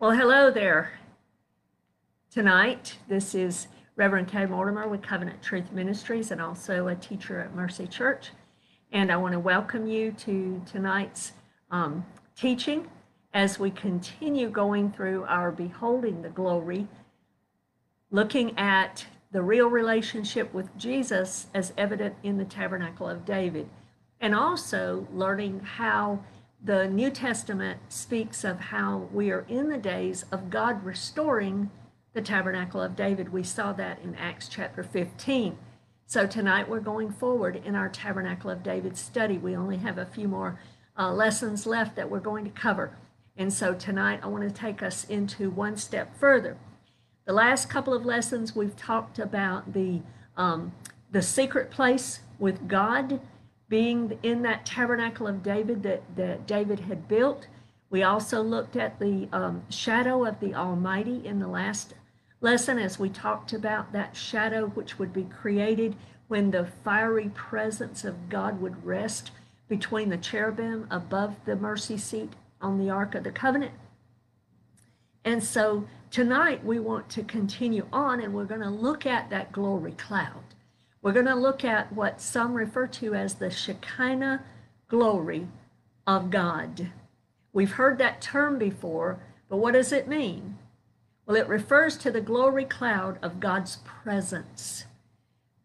Well, hello there. Tonight, this is Reverend Kay Mortimer with Covenant Truth Ministries and also a teacher at Mercy Church. And I want to welcome you to tonight's um, teaching as we continue going through our Beholding the Glory, looking at the real relationship with Jesus as evident in the Tabernacle of David, and also learning how the New Testament speaks of how we are in the days of God restoring the tabernacle of David. We saw that in Acts chapter 15. So tonight we're going forward in our tabernacle of David study. We only have a few more uh, lessons left that we're going to cover. And so tonight I want to take us into one step further. The last couple of lessons we've talked about the um, the secret place with God being in that tabernacle of David that, that David had built. We also looked at the um, shadow of the Almighty in the last lesson as we talked about that shadow which would be created when the fiery presence of God would rest between the cherubim above the mercy seat on the Ark of the Covenant. And so tonight we want to continue on and we're going to look at that glory cloud. We're going to look at what some refer to as the Shekinah glory of God. We've heard that term before, but what does it mean? Well, it refers to the glory cloud of God's presence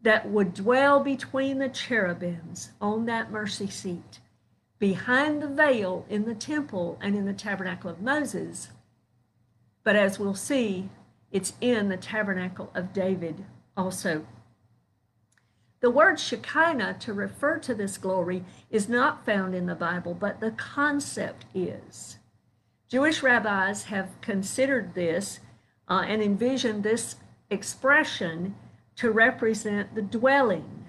that would dwell between the cherubims on that mercy seat, behind the veil in the temple and in the tabernacle of Moses. But as we'll see, it's in the tabernacle of David also. The word Shekinah to refer to this glory is not found in the Bible, but the concept is. Jewish rabbis have considered this uh, and envisioned this expression to represent the dwelling.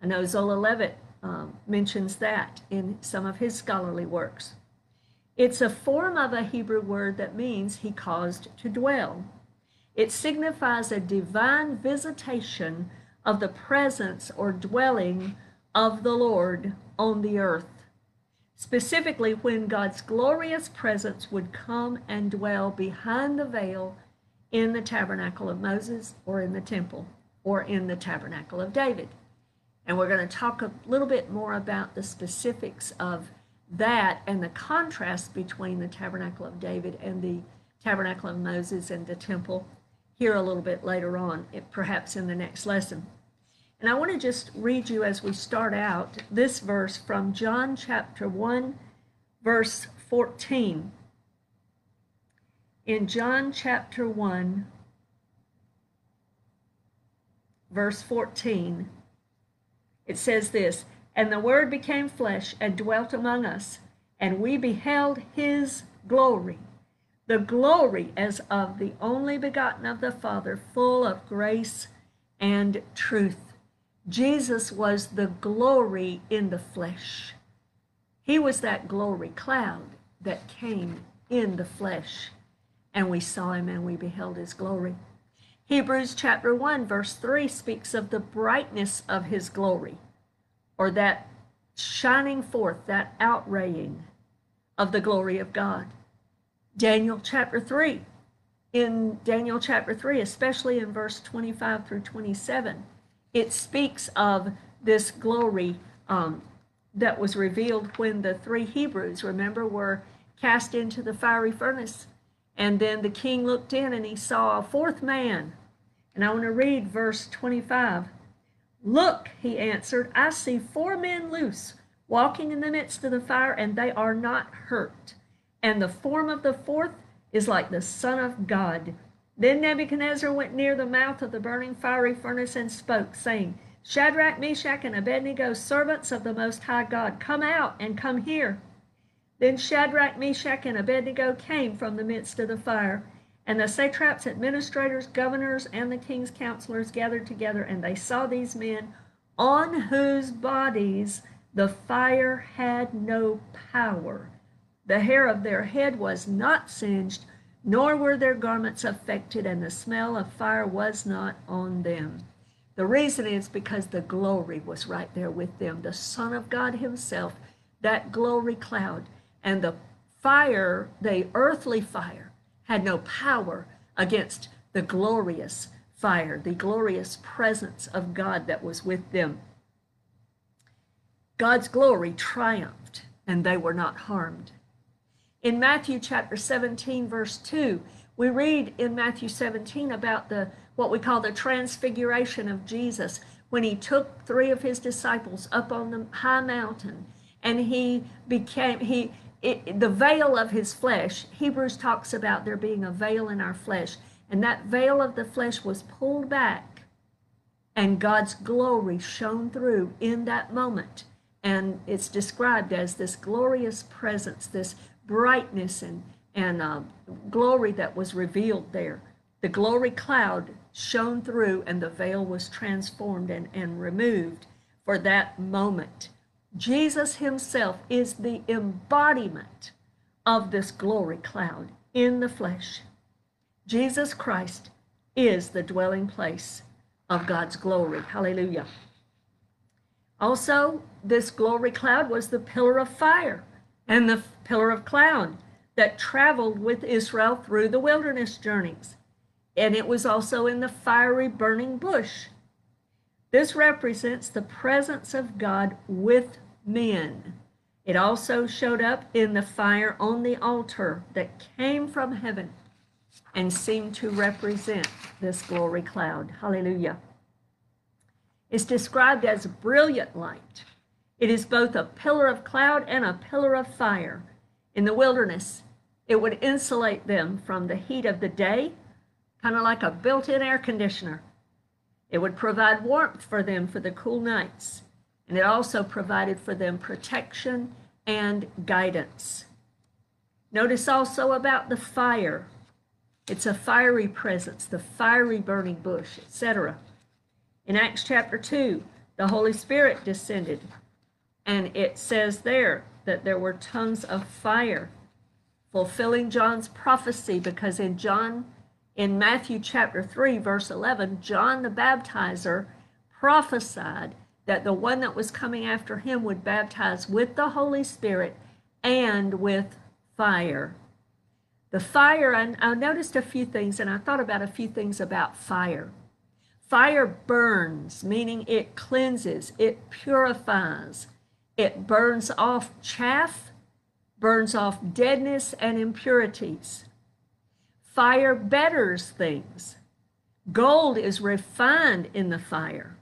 I know Zola Levitt um, mentions that in some of his scholarly works. It's a form of a Hebrew word that means he caused to dwell. It signifies a divine visitation of the presence or dwelling of the Lord on the earth. Specifically, when God's glorious presence would come and dwell behind the veil in the tabernacle of Moses or in the temple or in the tabernacle of David. And we're going to talk a little bit more about the specifics of that and the contrast between the tabernacle of David and the tabernacle of Moses and the temple here a little bit later on, eh, perhaps in the next lesson. And I want to just read you as we start out this verse from John chapter 1, verse 14. In John chapter 1, verse 14, it says this And the Word became flesh and dwelt among us, and we beheld his glory the glory as of the only begotten of the Father, full of grace and truth. Jesus was the glory in the flesh. He was that glory cloud that came in the flesh, and we saw him and we beheld his glory. Hebrews chapter 1, verse 3 speaks of the brightness of his glory, or that shining forth, that outraying of the glory of God. Daniel chapter 3. In Daniel chapter 3, especially in verse 25 through 27, it speaks of this glory um, that was revealed when the three Hebrews, remember, were cast into the fiery furnace. And then the king looked in and he saw a fourth man. And I want to read verse 25. Look, he answered, I see four men loose, walking in the midst of the fire, and they are not hurt and the form of the fourth is like the Son of God. Then Nebuchadnezzar went near the mouth of the burning fiery furnace and spoke, saying, Shadrach, Meshach, and Abednego, servants of the Most High God, come out and come here. Then Shadrach, Meshach, and Abednego came from the midst of the fire. And the satraps, administrators, governors, and the king's counselors gathered together, and they saw these men on whose bodies the fire had no power the hair of their head was not singed, nor were their garments affected, and the smell of fire was not on them. The reason is because the glory was right there with them, the Son of God Himself, that glory cloud, and the fire, the earthly fire, had no power against the glorious fire, the glorious presence of God that was with them. God's glory triumphed and they were not harmed. In Matthew chapter 17, verse 2, we read in Matthew 17 about the what we call the transfiguration of Jesus when he took three of his disciples up on the high mountain and he became he it, the veil of his flesh hebrews talks about there being a veil in our flesh and that veil of the flesh was pulled back and god's glory shone through in that moment and it's described as this glorious presence this brightness and and uh, glory that was revealed there the glory cloud shone through and the veil was transformed and, and removed for that moment. Jesus himself is the embodiment of this glory cloud in the flesh. Jesus Christ is the dwelling place of God's glory. Hallelujah. Also, this glory cloud was the pillar of fire and the pillar of cloud that traveled with Israel through the wilderness journeys and it was also in the fiery burning bush. This represents the presence of God with men. It also showed up in the fire on the altar that came from heaven and seemed to represent this glory cloud. Hallelujah. It's described as brilliant light. It is both a pillar of cloud and a pillar of fire. In the wilderness, it would insulate them from the heat of the day kind of like a built in air conditioner. It would provide warmth for them for the cool nights, and it also provided for them protection and guidance. Notice also about the fire. It's a fiery presence, the fiery burning bush, etc. In Acts chapter 2, the Holy Spirit descended, and it says there that there were tongues of fire, fulfilling John's prophecy, because in John in Matthew chapter 3, verse 11, John the baptizer prophesied that the one that was coming after him would baptize with the Holy Spirit and with fire. The fire, I, I noticed a few things and I thought about a few things about fire. Fire burns, meaning it cleanses, it purifies, it burns off chaff, burns off deadness and impurities. Fire betters things. Gold is refined in the fire.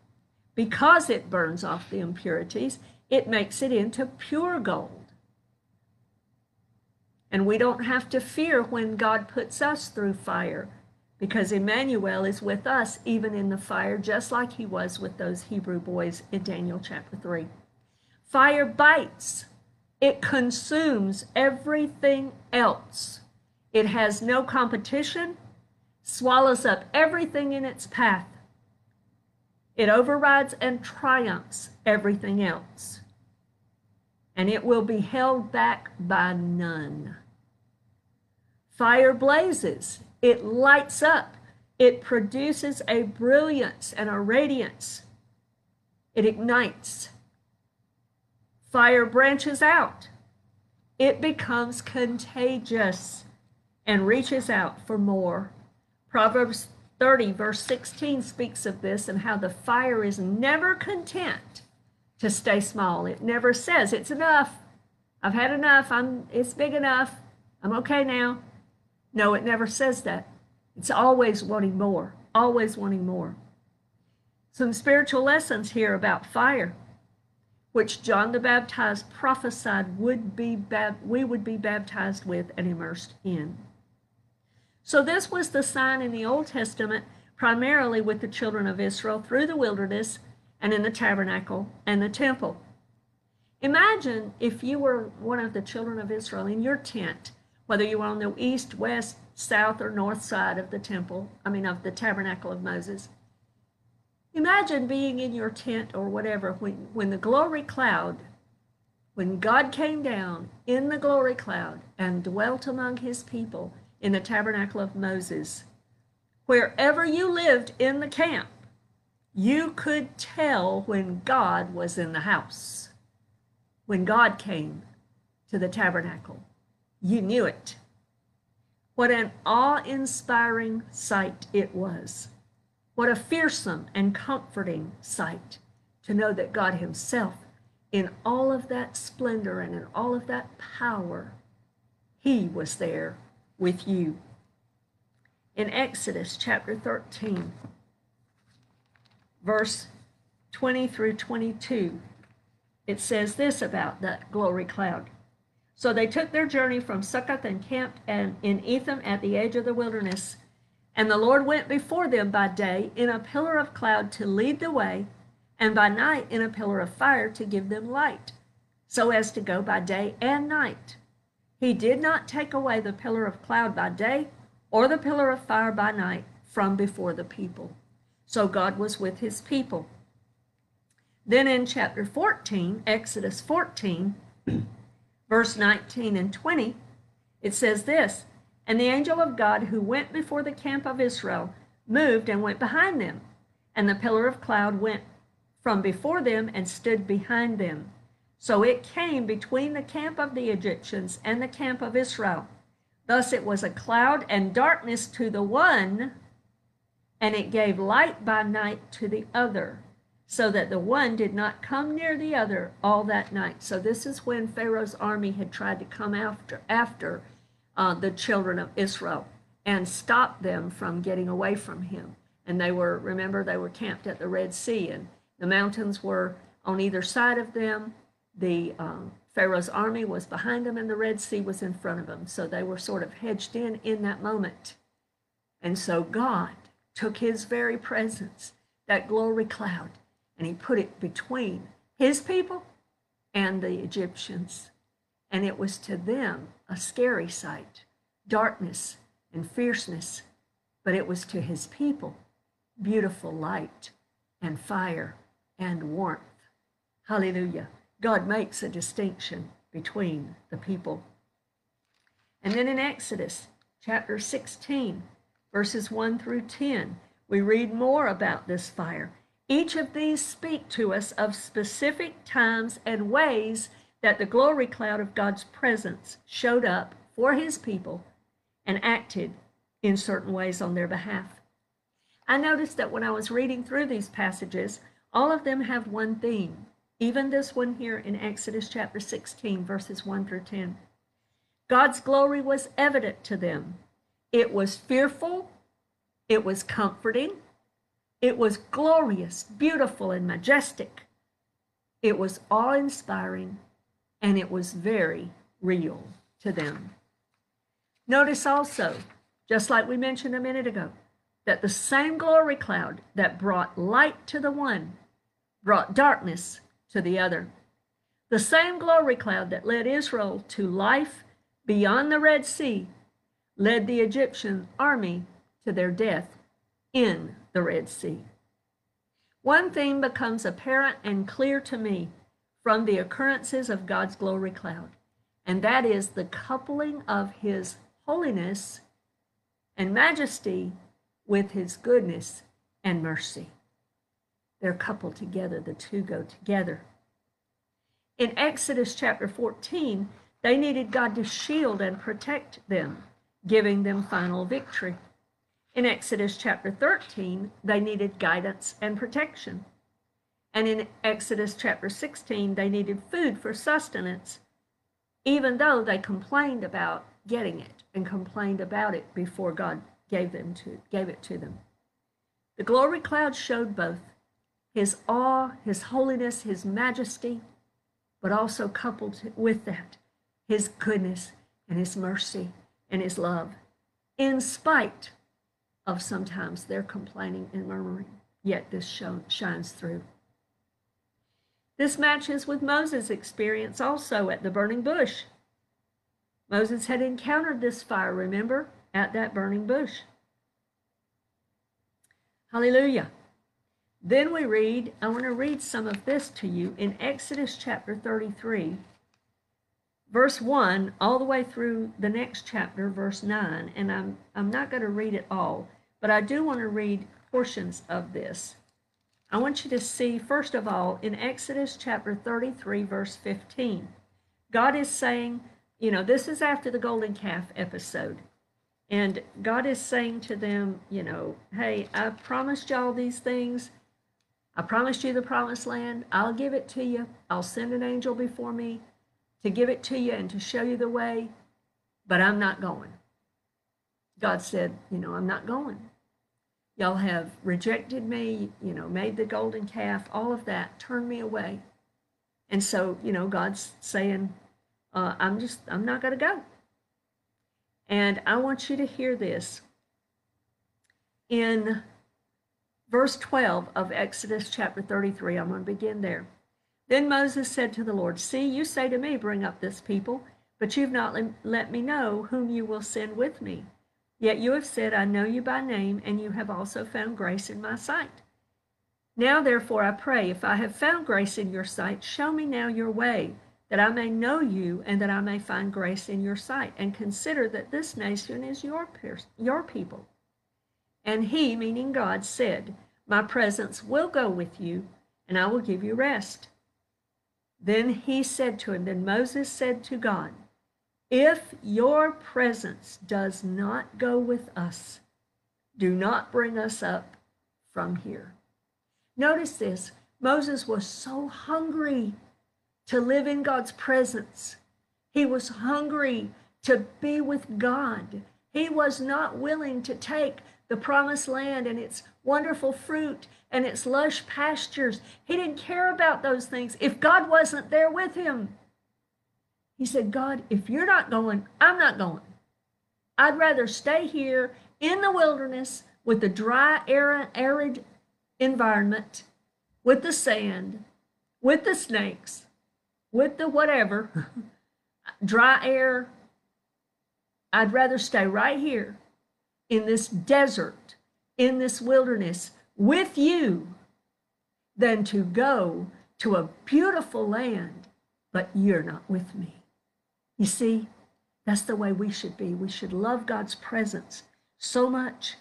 Because it burns off the impurities, it makes it into pure gold. And we don't have to fear when God puts us through fire because Emmanuel is with us even in the fire, just like he was with those Hebrew boys in Daniel chapter 3. Fire bites, it consumes everything else. It has no competition, swallows up everything in its path. It overrides and triumphs everything else. And it will be held back by none. Fire blazes, it lights up, it produces a brilliance and a radiance, it ignites. Fire branches out, it becomes contagious and reaches out for more. Proverbs 30, verse 16, speaks of this and how the fire is never content to stay small. It never says, It's enough. I've had enough. I'm, it's big enough. I'm okay now. No, it never says that. It's always wanting more, always wanting more. Some spiritual lessons here about fire, which John the Baptist prophesied would be we would be baptized with and immersed in. So this was the sign in the Old Testament, primarily with the children of Israel through the wilderness and in the tabernacle and the temple. Imagine if you were one of the children of Israel in your tent, whether you were on the east, west, south, or north side of the temple, I mean, of the tabernacle of Moses. Imagine being in your tent or whatever when, when the glory cloud, when God came down in the glory cloud and dwelt among his people in the tabernacle of Moses. Wherever you lived in the camp, you could tell when God was in the house. When God came to the tabernacle, you knew it. What an awe inspiring sight it was. What a fearsome and comforting sight to know that God Himself, in all of that splendor and in all of that power, He was there with you. In Exodus chapter 13, verse 20 through 22, it says this about that glory cloud. So they took their journey from Succoth and camped in Etham at the edge of the wilderness. And the Lord went before them by day in a pillar of cloud to lead the way, and by night in a pillar of fire to give them light, so as to go by day and night. He did not take away the pillar of cloud by day or the pillar of fire by night from before the people. So God was with his people. Then in chapter 14, Exodus 14, verse 19 and 20, it says this And the angel of God who went before the camp of Israel moved and went behind them, and the pillar of cloud went from before them and stood behind them. So it came between the camp of the Egyptians and the camp of Israel. Thus it was a cloud and darkness to the one, and it gave light by night to the other so that the one did not come near the other all that night. So this is when Pharaoh's army had tried to come after after uh, the children of Israel and stop them from getting away from him. And they were, remember, they were camped at the Red Sea, and the mountains were on either side of them. The um, Pharaoh's army was behind them, and the Red Sea was in front of them. So they were sort of hedged in in that moment. And so God took his very presence, that glory cloud, and he put it between his people and the Egyptians. And it was to them a scary sight, darkness and fierceness, but it was to his people beautiful light and fire and warmth. Hallelujah. God makes a distinction between the people. And then in Exodus chapter 16, verses 1 through 10, we read more about this fire. Each of these speak to us of specific times and ways that the glory cloud of God's presence showed up for his people and acted in certain ways on their behalf. I noticed that when I was reading through these passages, all of them have one theme, even this one here in Exodus chapter 16, verses 1 through 10. God's glory was evident to them. It was fearful, it was comforting, it was glorious, beautiful, and majestic. It was awe inspiring, and it was very real to them. Notice also, just like we mentioned a minute ago, that the same glory cloud that brought light to the one brought darkness to the other. The same glory cloud that led Israel to life beyond the Red Sea led the Egyptian army to their death in the Red Sea. One thing becomes apparent and clear to me from the occurrences of God's glory cloud, and that is the coupling of His holiness and majesty with His goodness and mercy. They're coupled together, the two go together. In Exodus chapter 14, they needed God to shield and protect them, giving them final victory. In Exodus chapter 13, they needed guidance and protection. And in Exodus chapter 16, they needed food for sustenance, even though they complained about getting it and complained about it before God gave, them to, gave it to them. The glory cloud showed both his awe, his holiness, his majesty, but also coupled with that, his goodness and his mercy and his love, in spite of sometimes their complaining and murmuring, yet this shines through. This matches with Moses' experience also at the burning bush. Moses had encountered this fire, remember, at that burning bush. Hallelujah. Then we read, I want to read some of this to you in Exodus chapter 33, verse 1 all the way through the next chapter, verse 9. And I'm, I'm not going to read it all, but I do want to read portions of this. I want you to see, first of all, in Exodus chapter 33, verse 15, God is saying, you know, this is after the golden calf episode. And God is saying to them, you know, hey, I promised y'all these things. I promised you the promised land. I'll give it to you. I'll send an angel before me to give it to you and to show you the way, but I'm not going. God said, you know, I'm not going. Y'all have rejected me, you know, made the golden calf, all of that, turned me away. And so, you know, God's saying, uh, I'm just, I'm not going to go. And I want you to hear this. In verse 12 of Exodus chapter 33, I'm going to begin there. Then Moses said to the Lord, See, you say to me, Bring up this people, but you've not let me know whom you will send with me. Yet you have said, I know you by name, and you have also found grace in my sight. Now, therefore, I pray, if I have found grace in your sight, show me now your way, that I may know you, and that I may find grace in your sight, and consider that this nation is your, your people. And he, meaning God, said, My presence will go with you, and I will give you rest. Then he said to him, Then Moses said to God, if your presence does not go with us, do not bring us up from here. Notice this Moses was so hungry to live in God's presence. He was hungry to be with God. He was not willing to take the promised land and its wonderful fruit and its lush pastures. He didn't care about those things if God wasn't there with him. He said, God, if you're not going, I'm not going. I'd rather stay here in the wilderness with the dry, arid environment, with the sand, with the snakes, with the whatever, dry air. I'd rather stay right here in this desert, in this wilderness with you than to go to a beautiful land, but you're not with me. You see, that's the way we should be. We should love God's presence so much.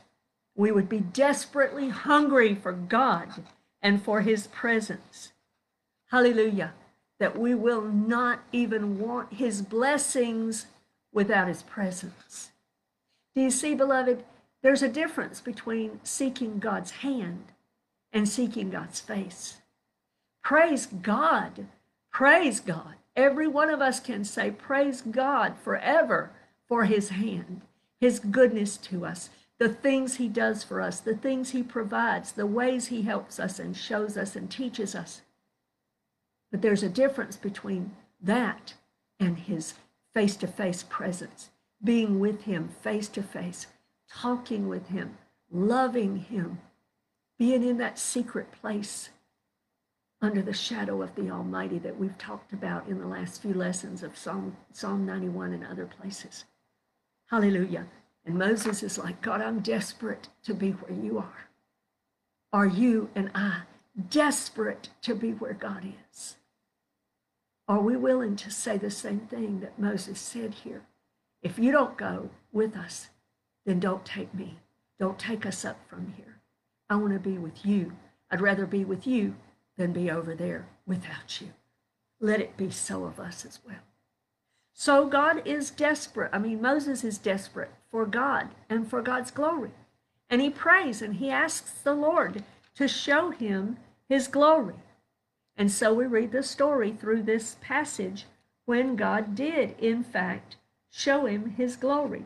We would be desperately hungry for God and for his presence. Hallelujah. That we will not even want his blessings without his presence. Do you see, beloved? There's a difference between seeking God's hand and seeking God's face. Praise God. Praise God. Every one of us can say, Praise God forever for his hand, his goodness to us, the things he does for us, the things he provides, the ways he helps us and shows us and teaches us. But there's a difference between that and his face to face presence, being with him face to face, talking with him, loving him, being in that secret place under the shadow of the Almighty that we've talked about in the last few lessons of Psalm, Psalm 91 and other places. Hallelujah. And Moses is like, God, I'm desperate to be where you are. Are you and I desperate to be where God is? Are we willing to say the same thing that Moses said here? If you don't go with us, then don't take me. Don't take us up from here. I want to be with you. I'd rather be with you than be over there without you. Let it be so of us as well. So God is desperate. I mean, Moses is desperate for God and for God's glory. And he prays and he asks the Lord to show him his glory. And so we read the story through this passage when God did, in fact, show him his glory.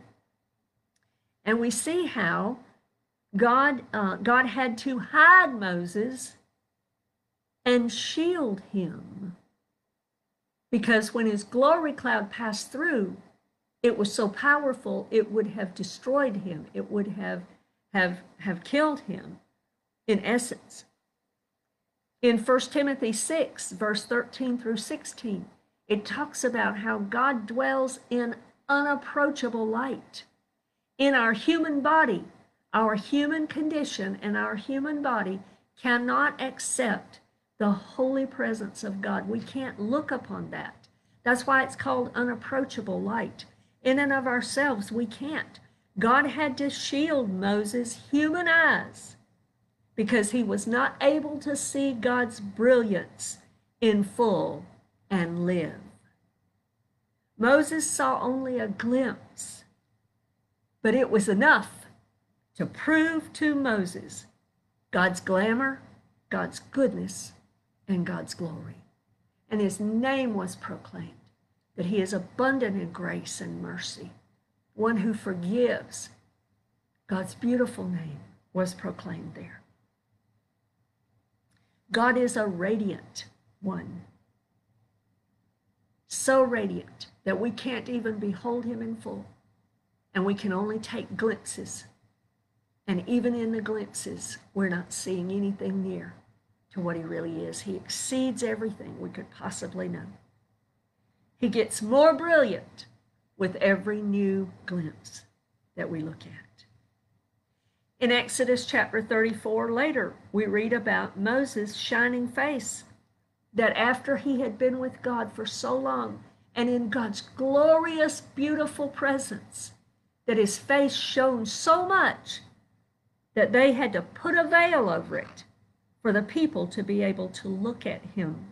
And we see how God, uh, God had to hide Moses and shield him. Because when his glory cloud passed through, it was so powerful it would have destroyed him. It would have have have killed him in essence. In 1 Timothy 6, verse 13 through 16, it talks about how God dwells in unapproachable light. In our human body, our human condition and our human body cannot accept the holy presence of God. We can't look upon that. That's why it's called unapproachable light. In and of ourselves, we can't. God had to shield Moses' human eyes because he was not able to see God's brilliance in full and live. Moses saw only a glimpse, But it was enough to prove to Moses God's glamour, God's goodness, and God's glory. And his name was proclaimed that he is abundant in grace and mercy, one who forgives. God's beautiful name was proclaimed there. God is a radiant one, so radiant that we can't even behold him in full, and we can only take glimpses. And even in the glimpses, we're not seeing anything near to what he really is. He exceeds everything we could possibly know. He gets more brilliant with every new glimpse that we look at. In Exodus chapter 34, later, we read about Moses' shining face, that after he had been with God for so long and in God's glorious, beautiful presence, that his face shone so much that they had to put a veil over it for the people to be able to look at him.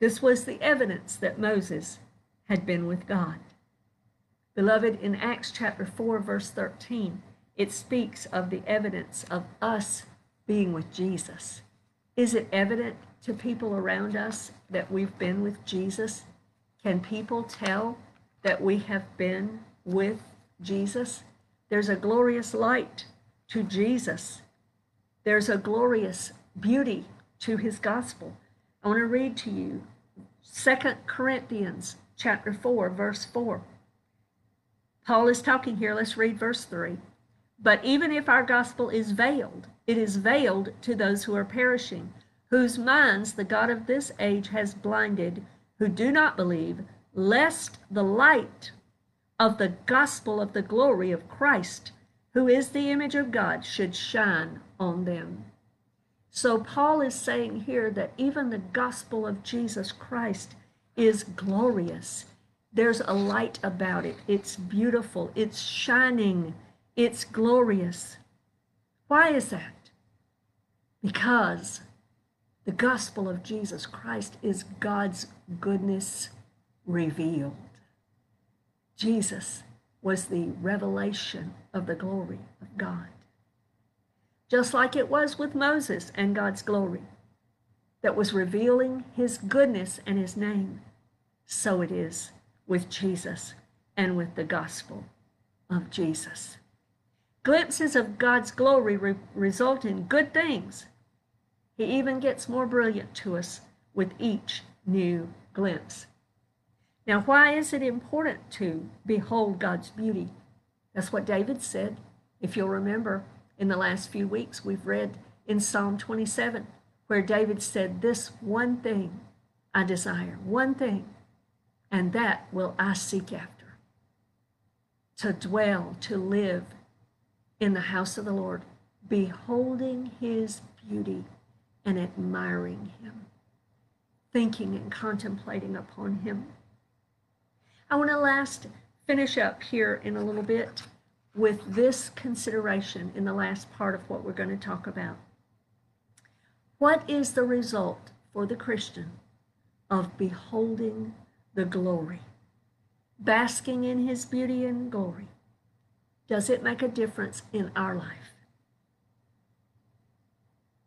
This was the evidence that Moses had been with God. Beloved, in Acts chapter 4, verse 13, it speaks of the evidence of us being with Jesus. Is it evident to people around us that we've been with Jesus? Can people tell that we have been with Jesus? There's a glorious light to Jesus there's a glorious beauty to his gospel. I want to read to you 2 Corinthians chapter 4 verse 4. Paul is talking here. Let's read verse 3. But even if our gospel is veiled, it is veiled to those who are perishing, whose minds the God of this age has blinded, who do not believe, lest the light of the gospel of the glory of Christ, who is the image of God, should shine on them. So Paul is saying here that even the gospel of Jesus Christ is glorious. There's a light about it. It's beautiful. It's shining. It's glorious. Why is that? Because the gospel of Jesus Christ is God's goodness revealed. Jesus was the revelation of the glory of God just like it was with Moses and God's glory that was revealing his goodness and his name. So it is with Jesus and with the gospel of Jesus. Glimpses of God's glory re- result in good things. He even gets more brilliant to us with each new glimpse. Now, why is it important to behold God's beauty? That's what David said. If you'll remember, in the last few weeks, we've read in Psalm 27, where David said, This one thing I desire, one thing, and that will I seek after to dwell, to live in the house of the Lord, beholding his beauty and admiring him, thinking and contemplating upon him. I want to last finish up here in a little bit with this consideration in the last part of what we're going to talk about. What is the result for the Christian of beholding the glory, basking in his beauty and glory? Does it make a difference in our life?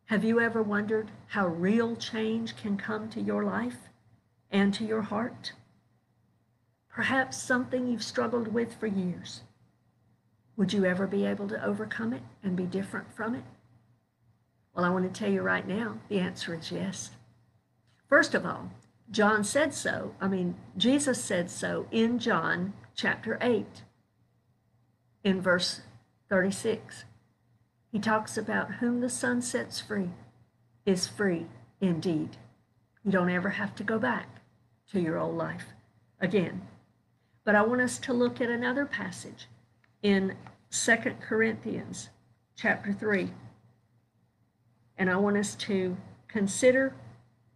Have you ever wondered how real change can come to your life and to your heart? Perhaps something you've struggled with for years would you ever be able to overcome it and be different from it? Well, I want to tell you right now the answer is yes. First of all, John said so. I mean, Jesus said so in John chapter 8, in verse 36. He talks about whom the Son sets free is free indeed. You don't ever have to go back to your old life again. But I want us to look at another passage in Second Corinthians chapter 3. And I want us to consider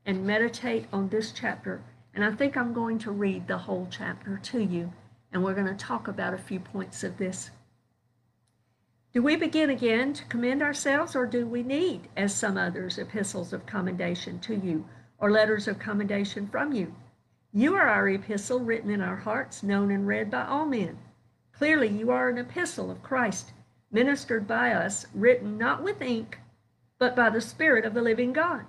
and meditate on this chapter. And I think I'm going to read the whole chapter to you, and we're going to talk about a few points of this. Do we begin again to commend ourselves, or do we need, as some others, epistles of commendation to you, or letters of commendation from you? You are our epistle written in our hearts, known and read by all men Clearly, you are an epistle of Christ, ministered by us, written not with ink, but by the Spirit of the living God,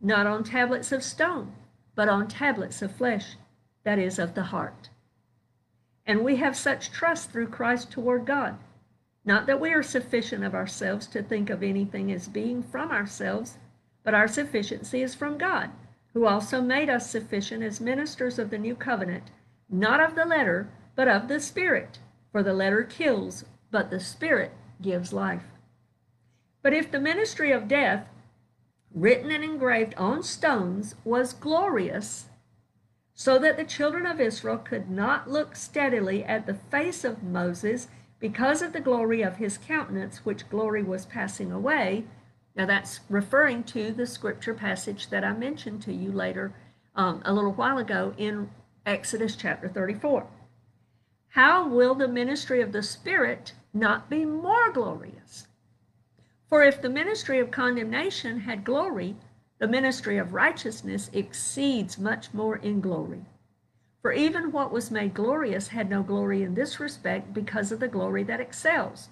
not on tablets of stone, but on tablets of flesh, that is, of the heart. And we have such trust through Christ toward God. Not that we are sufficient of ourselves to think of anything as being from ourselves, but our sufficiency is from God, who also made us sufficient as ministers of the new covenant, not of the letter, but of the Spirit. For the letter kills, but the Spirit gives life. But if the ministry of death, written and engraved on stones, was glorious, so that the children of Israel could not look steadily at the face of Moses because of the glory of his countenance, which glory was passing away. Now, that's referring to the scripture passage that I mentioned to you later um, a little while ago in Exodus chapter 34 how will the ministry of the Spirit not be more glorious? For if the ministry of condemnation had glory, the ministry of righteousness exceeds much more in glory. For even what was made glorious had no glory in this respect because of the glory that excels.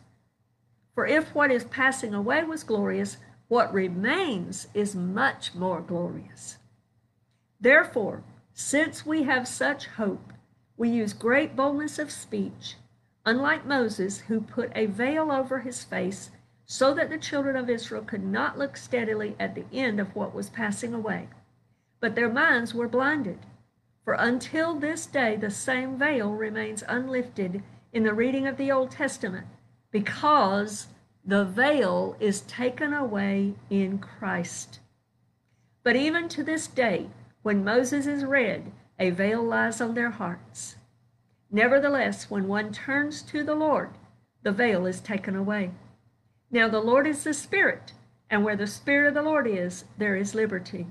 For if what is passing away was glorious, what remains is much more glorious. Therefore, since we have such hope, we use great boldness of speech, unlike Moses, who put a veil over his face so that the children of Israel could not look steadily at the end of what was passing away. But their minds were blinded. For until this day, the same veil remains unlifted in the reading of the Old Testament because the veil is taken away in Christ. But even to this day, when Moses is read, a veil lies on their hearts. Nevertheless, when one turns to the Lord, the veil is taken away. Now the Lord is the Spirit, and where the Spirit of the Lord is, there is liberty.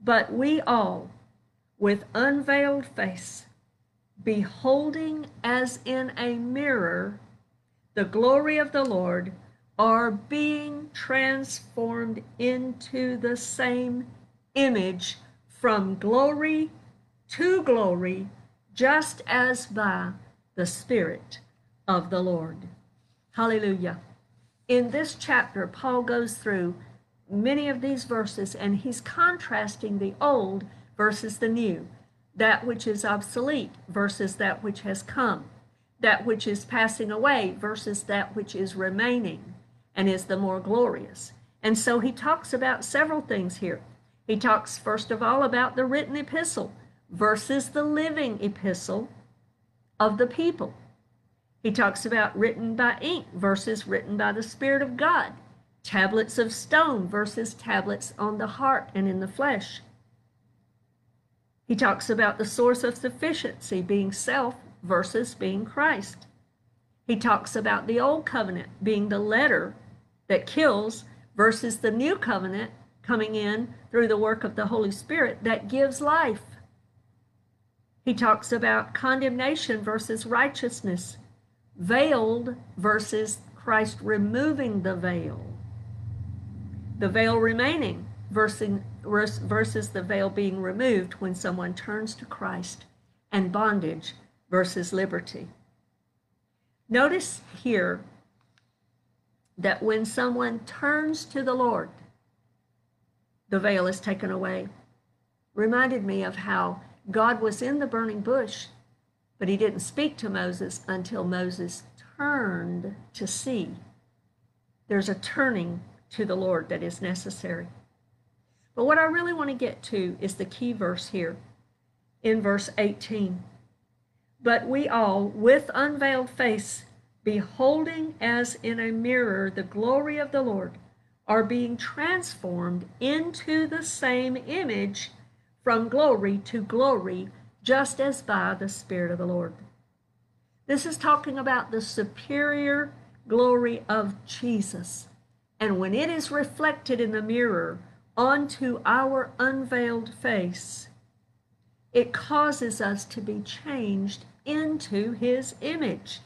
But we all, with unveiled face, beholding as in a mirror the glory of the Lord, are being transformed into the same image from glory to glory, just as by the Spirit of the Lord. Hallelujah. In this chapter, Paul goes through many of these verses and he's contrasting the old versus the new, that which is obsolete versus that which has come, that which is passing away versus that which is remaining and is the more glorious. And so he talks about several things here. He talks, first of all, about the written epistle versus the living epistle of the people. He talks about written by ink versus written by the Spirit of God, tablets of stone versus tablets on the heart and in the flesh. He talks about the source of sufficiency being self versus being Christ. He talks about the old covenant being the letter that kills versus the new covenant coming in through the work of the Holy Spirit that gives life. He talks about condemnation versus righteousness, veiled versus Christ removing the veil, the veil remaining versus, versus the veil being removed when someone turns to Christ, and bondage versus liberty. Notice here that when someone turns to the Lord, the veil is taken away. Reminded me of how God was in the burning bush, but he didn't speak to Moses until Moses turned to see. There's a turning to the Lord that is necessary. But what I really want to get to is the key verse here in verse 18. But we all, with unveiled face, beholding as in a mirror the glory of the Lord, are being transformed into the same image from glory to glory, just as by the Spirit of the Lord. This is talking about the superior glory of Jesus. And when it is reflected in the mirror onto our unveiled face, it causes us to be changed into his image.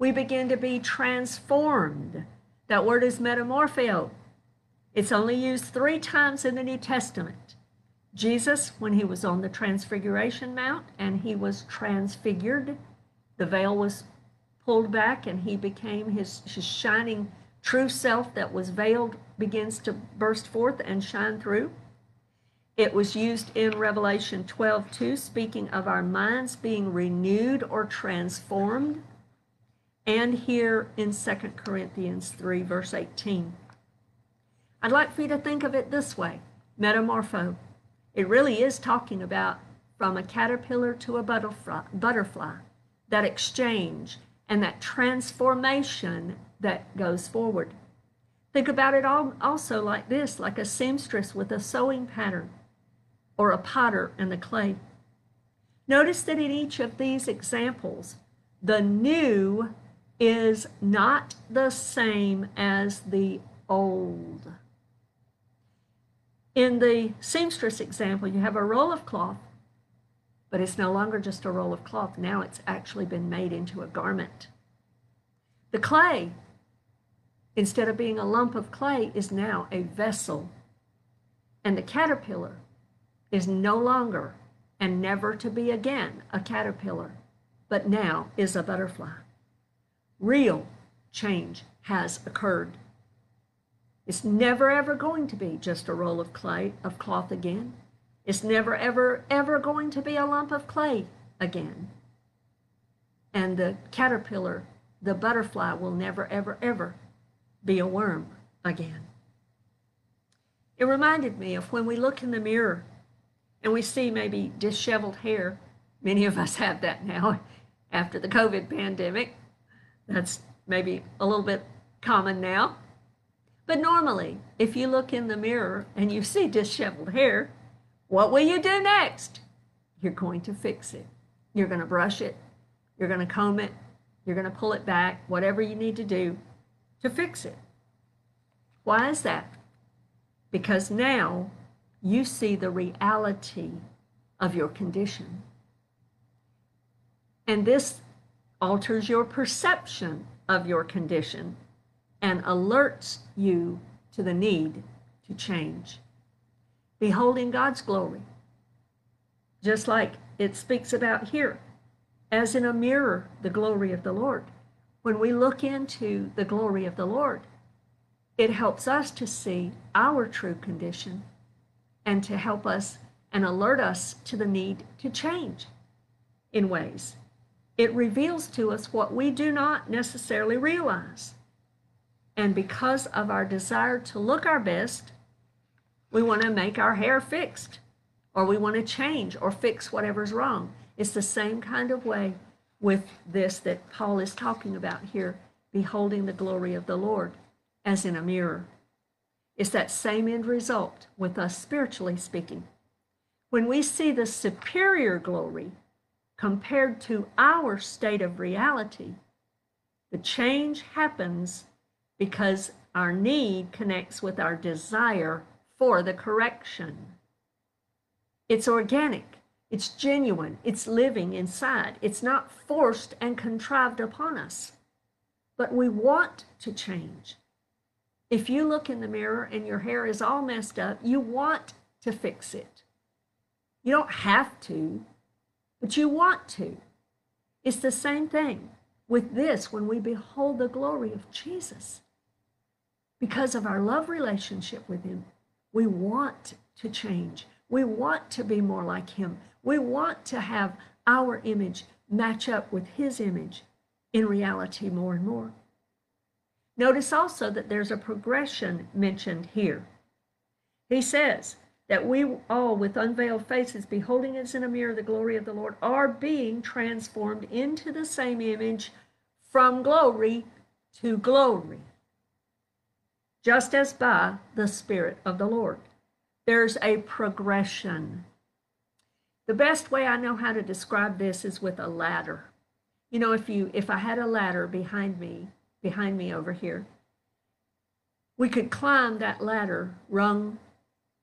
We begin to be transformed. That word is metamorphio. It's only used three times in the New Testament. Jesus, when he was on the Transfiguration Mount and he was transfigured, the veil was pulled back and he became his, his shining true self that was veiled begins to burst forth and shine through. It was used in Revelation 12 2, speaking of our minds being renewed or transformed. And here in 2 Corinthians 3, verse 18. I'd like for you to think of it this way metamorpho. It really is talking about from a caterpillar to a butterfly, butterfly that exchange and that transformation that goes forward. Think about it all also like this like a seamstress with a sewing pattern or a potter and the clay. Notice that in each of these examples, the new is not the same as the old. In the seamstress example, you have a roll of cloth, but it's no longer just a roll of cloth. Now it's actually been made into a garment. The clay, instead of being a lump of clay, is now a vessel. And the caterpillar is no longer and never to be again a caterpillar, but now is a butterfly. Real change has occurred. It's never ever going to be just a roll of clay of cloth again. It's never ever ever going to be a lump of clay again. And the caterpillar, the butterfly will never ever ever be a worm again. It reminded me of when we look in the mirror and we see maybe disheveled hair. Many of us have that now after the COVID pandemic. That's maybe a little bit common now. But normally, if you look in the mirror and you see disheveled hair, what will you do next? You're going to fix it. You're going to brush it. You're going to comb it. You're going to pull it back, whatever you need to do to fix it. Why is that? Because now you see the reality of your condition. And this alters your perception of your condition and alerts you to the need to change. Beholding God's glory, just like it speaks about here, as in a mirror, the glory of the Lord. When we look into the glory of the Lord, it helps us to see our true condition and to help us and alert us to the need to change in ways. It reveals to us what we do not necessarily realize. And because of our desire to look our best, we want to make our hair fixed, or we want to change or fix whatever's wrong. It's the same kind of way with this that Paul is talking about here beholding the glory of the Lord as in a mirror. It's that same end result with us spiritually speaking. When we see the superior glory compared to our state of reality, the change happens because our need connects with our desire for the correction. It's organic, it's genuine, it's living inside. It's not forced and contrived upon us. But we want to change. If you look in the mirror and your hair is all messed up, you want to fix it. You don't have to, but you want to. It's the same thing with this when we behold the glory of Jesus. Because of our love relationship with Him, we want to change. We want to be more like Him. We want to have our image match up with His image in reality more and more. Notice also that there's a progression mentioned here. He says that we all, with unveiled faces, beholding as in a mirror the glory of the Lord, are being transformed into the same image from glory to glory, just as by the Spirit of the Lord. There's a progression. The best way I know how to describe this is with a ladder. You know, if you if I had a ladder behind me behind me over here. We could climb that ladder rung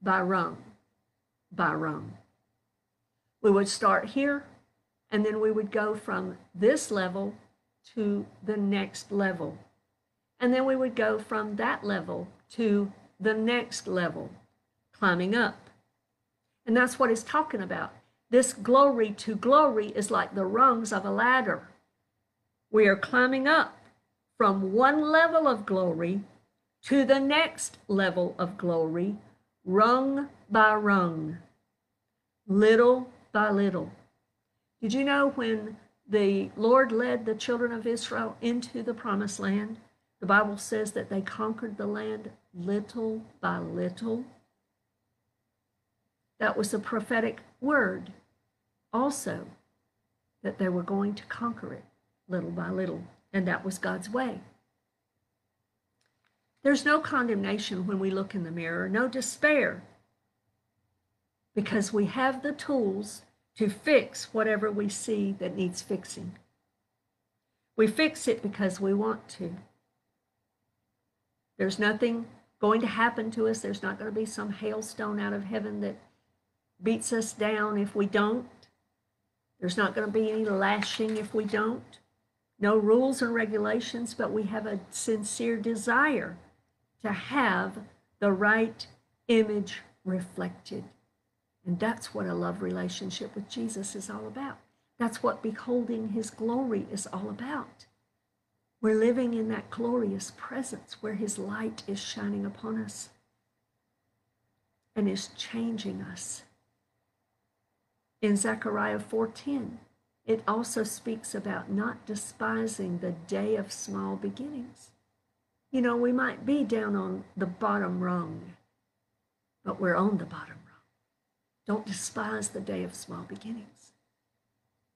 by rung by rung. We would start here, and then we would go from this level to the next level. And then we would go from that level to the next level, climbing up. And that's what he's talking about. This glory to glory is like the rungs of a ladder. We are climbing up from one level of glory to the next level of glory, rung by rung, little by little. Did you know when the Lord led the children of Israel into the promised land? The Bible says that they conquered the land little by little. That was a prophetic word also that they were going to conquer it little by little, and that was God's way. There's no condemnation when we look in the mirror, no despair, because we have the tools to fix whatever we see that needs fixing. We fix it because we want to. There's nothing going to happen to us. There's not going to be some hailstone out of heaven that beats us down if we don't. There's not going to be any lashing if we don't. No rules and regulations, but we have a sincere desire to have the right image reflected. And that's what a love relationship with Jesus is all about. That's what beholding his glory is all about. We're living in that glorious presence where his light is shining upon us and is changing us in Zechariah 4:10, it also speaks about not despising the day of small beginnings. You know, we might be down on the bottom rung, but we're on the bottom rung. Don't despise the day of small beginnings.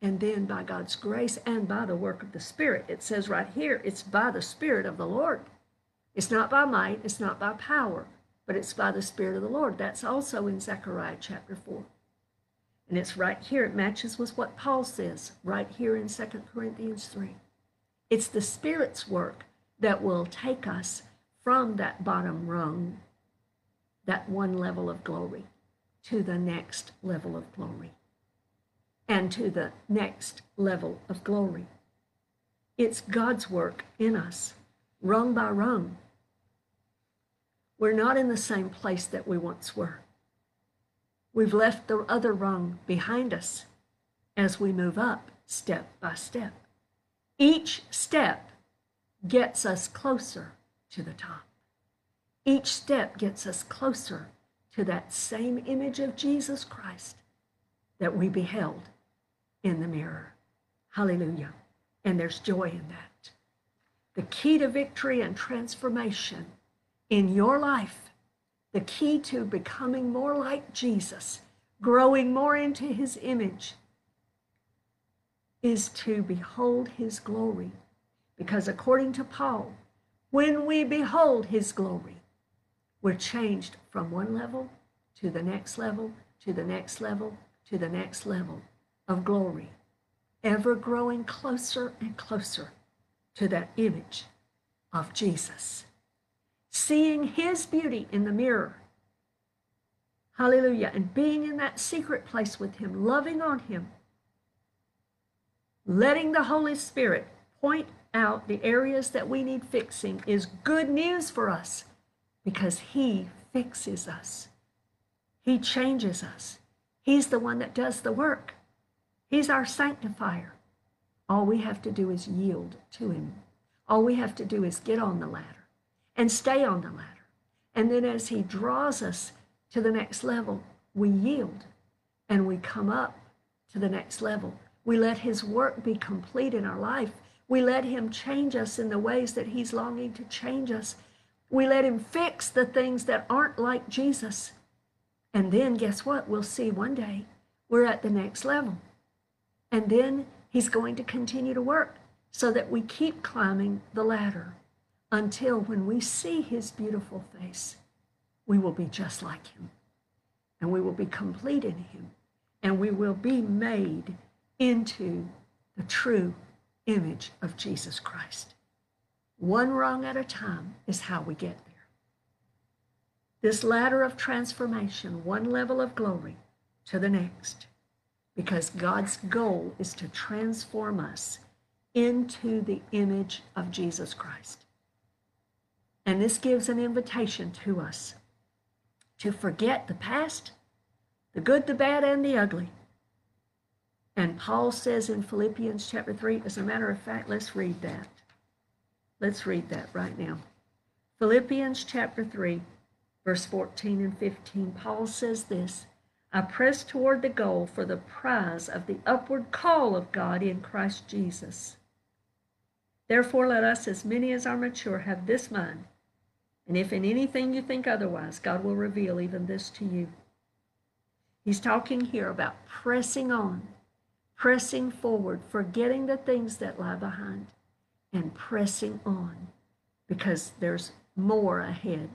And then by God's grace and by the work of the Spirit, it says right here, it's by the Spirit of the Lord. It's not by might, it's not by power, but it's by the Spirit of the Lord. That's also in Zechariah chapter 4. And it's right here. It matches with what Paul says right here in 2 Corinthians 3. It's the Spirit's work that will take us from that bottom rung, that one level of glory, to the next level of glory, and to the next level of glory. It's God's work in us, rung by rung. We're not in the same place that we once were. We've left the other rung behind us as we move up step by step. Each step gets us closer to the top. Each step gets us closer to that same image of Jesus Christ that we beheld in the mirror. Hallelujah. And there's joy in that. The key to victory and transformation in your life the key to becoming more like Jesus, growing more into his image, is to behold his glory. Because according to Paul, when we behold his glory, we're changed from one level to the next level, to the next level, to the next level of glory, ever growing closer and closer to that image of Jesus seeing his beauty in the mirror. Hallelujah. And being in that secret place with him, loving on him, letting the Holy Spirit point out the areas that we need fixing is good news for us because he fixes us. He changes us. He's the one that does the work. He's our sanctifier. All we have to do is yield to him. All we have to do is get on the ladder and stay on the ladder. And then as He draws us to the next level, we yield and we come up to the next level. We let His work be complete in our life. We let Him change us in the ways that He's longing to change us. We let Him fix the things that aren't like Jesus. And then guess what? We'll see one day we're at the next level. And then He's going to continue to work so that we keep climbing the ladder until when we see his beautiful face, we will be just like him. And we will be complete in him. And we will be made into the true image of Jesus Christ. One rung at a time is how we get there. This ladder of transformation, one level of glory to the next, because God's goal is to transform us into the image of Jesus Christ. And this gives an invitation to us to forget the past, the good, the bad, and the ugly, And Paul says in Philippians chapter 3, as a matter of fact, let's read that. Let's read that right now. Philippians chapter 3, verse 14 and 15, Paul says this I press toward the goal for the prize of the upward call of God in Christ Jesus. Therefore, let us, as many as are mature, have this mind. And if in anything you think otherwise, God will reveal even this to you. He's talking here about pressing on, pressing forward, forgetting the things that lie behind, and pressing on because there's more ahead.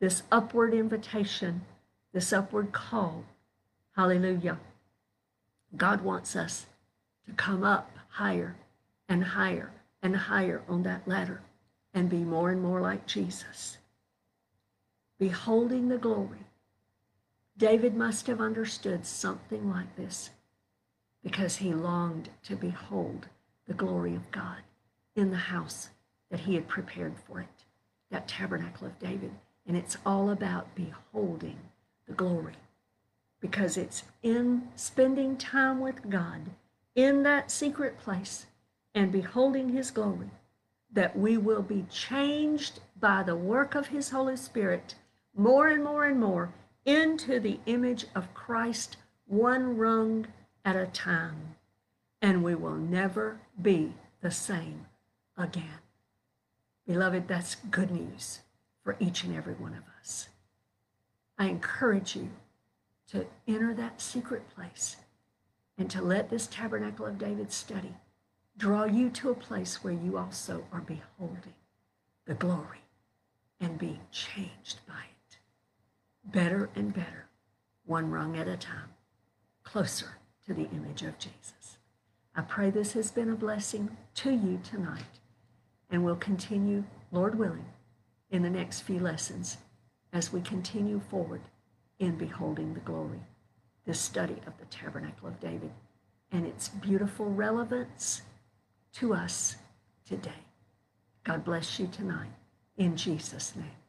This upward invitation, this upward call. Hallelujah. God wants us to come up higher and higher and higher on that ladder and be more and more like Jesus. Beholding the glory. David must have understood something like this because he longed to behold the glory of God in the house that he had prepared for it, that tabernacle of David. And it's all about beholding the glory because it's in spending time with God in that secret place and beholding his glory that we will be changed by the work of his Holy Spirit more and more and more into the image of Christ, one rung at a time, and we will never be the same again. Beloved, that's good news for each and every one of us. I encourage you to enter that secret place and to let this tabernacle of David study draw you to a place where you also are beholding the glory and being changed by it. Better and better, one rung at a time, closer to the image of Jesus. I pray this has been a blessing to you tonight and will continue, Lord willing, in the next few lessons as we continue forward in beholding the glory, this study of the tabernacle of David and its beautiful relevance to us today. God bless you tonight in Jesus' name.